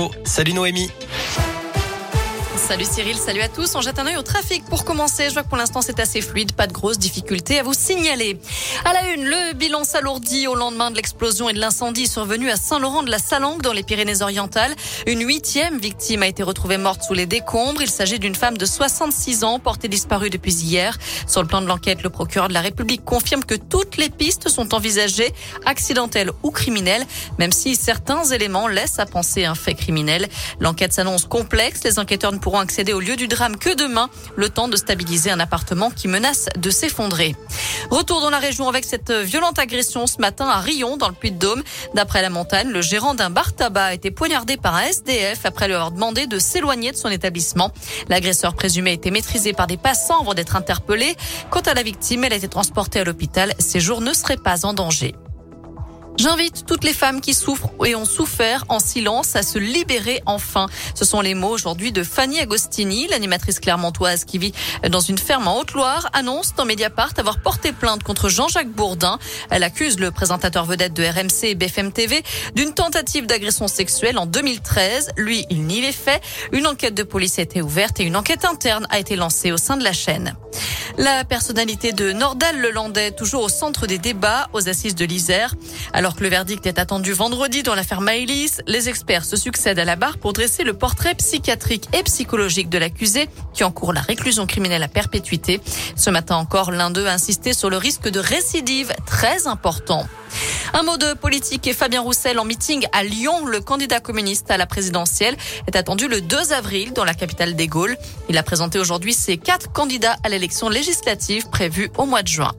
Oh, salut Noémie. Salut Cyril, salut à tous. On jette un œil au trafic pour commencer. Je vois que pour l'instant c'est assez fluide, pas de grosses difficultés à vous signaler. À la une, le bilan s'alourdit au lendemain de l'explosion et de l'incendie survenu à Saint-Laurent de la Salangue dans les Pyrénées-Orientales. Une huitième victime a été retrouvée morte sous les décombres. Il s'agit d'une femme de 66 ans portée disparue depuis hier. Sur le plan de l'enquête, le procureur de la République confirme que toutes les pistes sont envisagées, accidentelles ou criminelles, même si certains éléments laissent à penser un fait criminel. L'enquête s'annonce complexe. Les enquêteurs ne pourront accéder au lieu du drame que demain, le temps de stabiliser un appartement qui menace de s'effondrer. Retour dans la région avec cette violente agression ce matin à Rion, dans le Puy-de-Dôme. D'après la montagne, le gérant d'un bar tabac a été poignardé par un SDF après lui avoir demandé de s'éloigner de son établissement. L'agresseur présumé a été maîtrisé par des passants avant d'être interpellé. Quant à la victime, elle a été transportée à l'hôpital. Ses jours ne seraient pas en danger. J'invite toutes les femmes qui souffrent et ont souffert en silence à se libérer enfin. Ce sont les mots aujourd'hui de Fanny Agostini, l'animatrice clermontoise qui vit dans une ferme en Haute-Loire, annonce dans Mediapart avoir porté plainte contre Jean-Jacques Bourdin. Elle accuse le présentateur vedette de RMC et BFM TV d'une tentative d'agression sexuelle en 2013. Lui, il nie les faits. Une enquête de police a été ouverte et une enquête interne a été lancée au sein de la chaîne. La personnalité de Nordal Lelandais, toujours au centre des débats aux assises de l'Isère. Alors que le verdict est attendu vendredi dans l'affaire Maëlys, les experts se succèdent à la barre pour dresser le portrait psychiatrique et psychologique de l'accusé qui encourt la réclusion criminelle à perpétuité. Ce matin encore, l'un d'eux a insisté sur le risque de récidive très important. Un mot de politique et Fabien Roussel en meeting à Lyon. Le candidat communiste à la présidentielle est attendu le 2 avril dans la capitale des Gaules. Il a présenté aujourd'hui ses quatre candidats à l'élection législative prévue au mois de juin.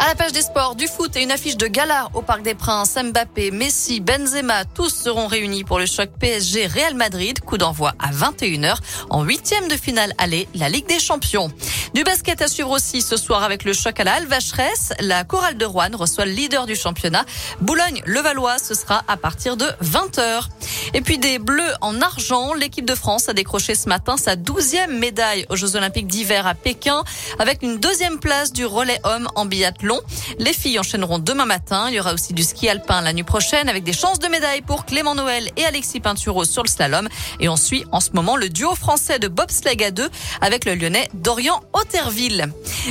À la page des sports, du foot et une affiche de gala au Parc des Princes, Mbappé, Messi, Benzema, tous seront réunis pour le choc PSG Real Madrid. Coup d'envoi à 21h en huitième de finale aller, la Ligue des Champions. Du basket à suivre aussi ce soir avec le choc à la Alvacheresse. La chorale de Rouen reçoit le leader du championnat. Boulogne-Levallois, ce sera à partir de 20h. Et puis des bleus en argent. L'équipe de France a décroché ce matin sa douzième médaille aux Jeux Olympiques d'hiver à Pékin avec une deuxième place du relais homme en biathlon. Les filles enchaîneront demain matin. Il y aura aussi du ski alpin la nuit prochaine avec des chances de médaille pour Clément Noël et Alexis Pinturo sur le slalom. Et on suit en ce moment le duo français de bobsleigh à deux avec le lyonnais Dorian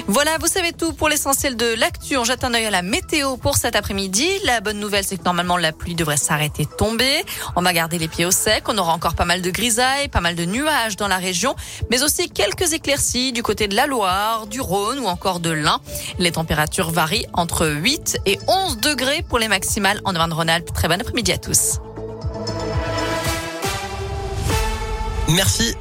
Voilà, vous savez tout pour l'essentiel de l'actu. On jette un œil à la météo pour cet après-midi. La bonne nouvelle, c'est que normalement la pluie devrait s'arrêter de tomber. On va garder les pieds au sec. On aura encore pas mal de grisailles, pas mal de nuages dans la région, mais aussi quelques éclaircies du côté de la Loire, du Rhône ou encore de l'Ain. Les températures varient entre 8 et 11 degrés pour les maximales en Auvergne-Rhône-Alpes. Très bon après-midi à tous. Merci.